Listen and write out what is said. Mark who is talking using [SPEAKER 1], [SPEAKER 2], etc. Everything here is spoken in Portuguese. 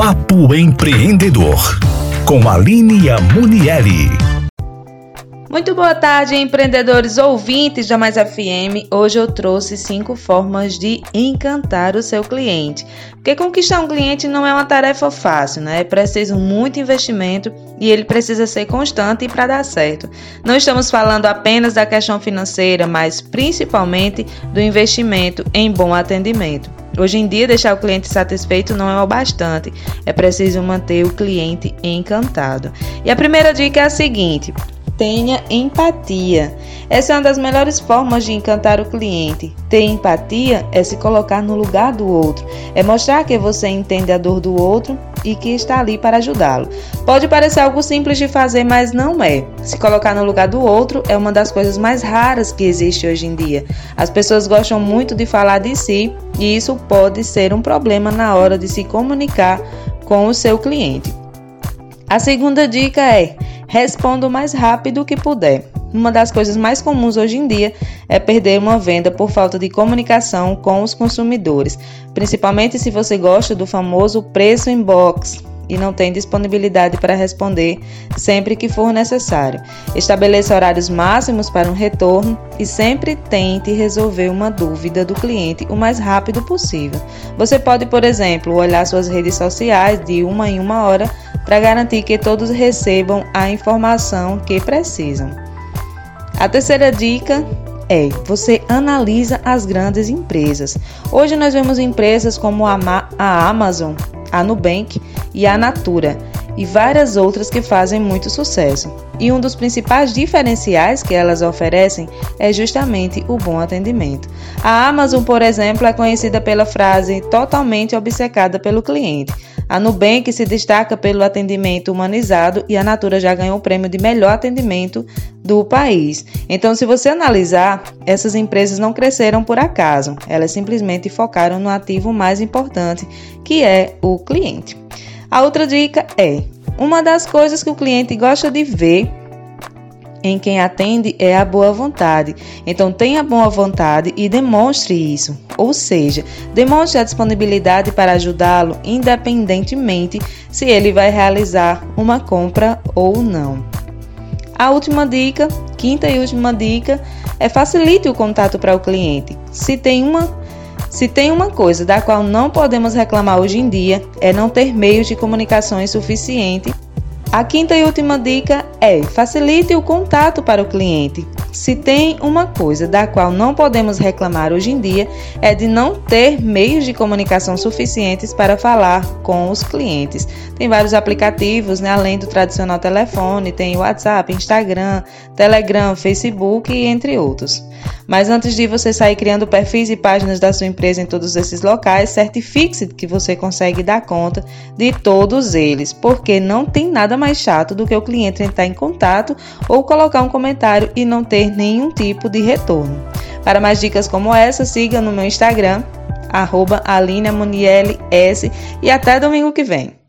[SPEAKER 1] Papo Empreendedor, com Aline Amunieri.
[SPEAKER 2] Muito boa tarde, empreendedores ouvintes da Mais FM. Hoje eu trouxe cinco formas de encantar o seu cliente. Porque conquistar um cliente não é uma tarefa fácil, né? É preciso muito investimento e ele precisa ser constante para dar certo. Não estamos falando apenas da questão financeira, mas principalmente do investimento em bom atendimento. Hoje em dia, deixar o cliente satisfeito não é o bastante, é preciso manter o cliente encantado. E a primeira dica é a seguinte: tenha empatia. Essa é uma das melhores formas de encantar o cliente. Ter empatia é se colocar no lugar do outro, é mostrar que você entende a dor do outro e que está ali para ajudá-lo. Pode parecer algo simples de fazer, mas não é. Se colocar no lugar do outro é uma das coisas mais raras que existe hoje em dia. As pessoas gostam muito de falar de si e isso pode ser um problema na hora de se comunicar com o seu cliente. A segunda dica é responda o mais rápido que puder. Uma das coisas mais comuns hoje em dia é perder uma venda por falta de comunicação com os consumidores, principalmente se você gosta do famoso preço em box e não tem disponibilidade para responder sempre que for necessário. Estabeleça horários máximos para um retorno e sempre tente resolver uma dúvida do cliente o mais rápido possível. Você pode, por exemplo, olhar suas redes sociais de uma em uma hora para garantir que todos recebam a informação que precisam. A terceira dica é você analisa as grandes empresas. Hoje nós vemos empresas como a, Amazon, a Nubank e a Natura e várias outras que fazem muito sucesso. E um dos principais diferenciais que elas oferecem é justamente o bom atendimento. A Amazon, por exemplo, é conhecida pela frase totalmente obcecada pelo cliente. A Nubank se destaca pelo atendimento humanizado e a Natura já ganhou o prêmio de melhor atendimento do país. Então, se você analisar, essas empresas não cresceram por acaso, elas simplesmente focaram no ativo mais importante, que é o cliente. A outra dica é: uma das coisas que o cliente gosta de ver em quem atende é a boa vontade. Então tenha boa vontade e demonstre isso. Ou seja, demonstre a disponibilidade para ajudá-lo, independentemente se ele vai realizar uma compra ou não. A última dica, quinta e última dica, é facilite o contato para o cliente. Se tem uma se tem uma coisa da qual não podemos reclamar hoje em dia, é não ter meios de comunicação suficiente a quinta e última dica é: facilite o contato para o cliente. Se tem uma coisa da qual não podemos reclamar hoje em dia é de não ter meios de comunicação suficientes para falar com os clientes. Tem vários aplicativos, né, além do tradicional telefone, tem WhatsApp, Instagram, Telegram, Facebook entre outros. Mas antes de você sair criando perfis e páginas da sua empresa em todos esses locais, certifique-se que você consegue dar conta de todos eles, porque não tem nada mais chato do que o cliente entrar em contato ou colocar um comentário e não ter nenhum tipo de retorno. Para mais dicas como essa, siga no meu Instagram, arroba e até domingo que vem.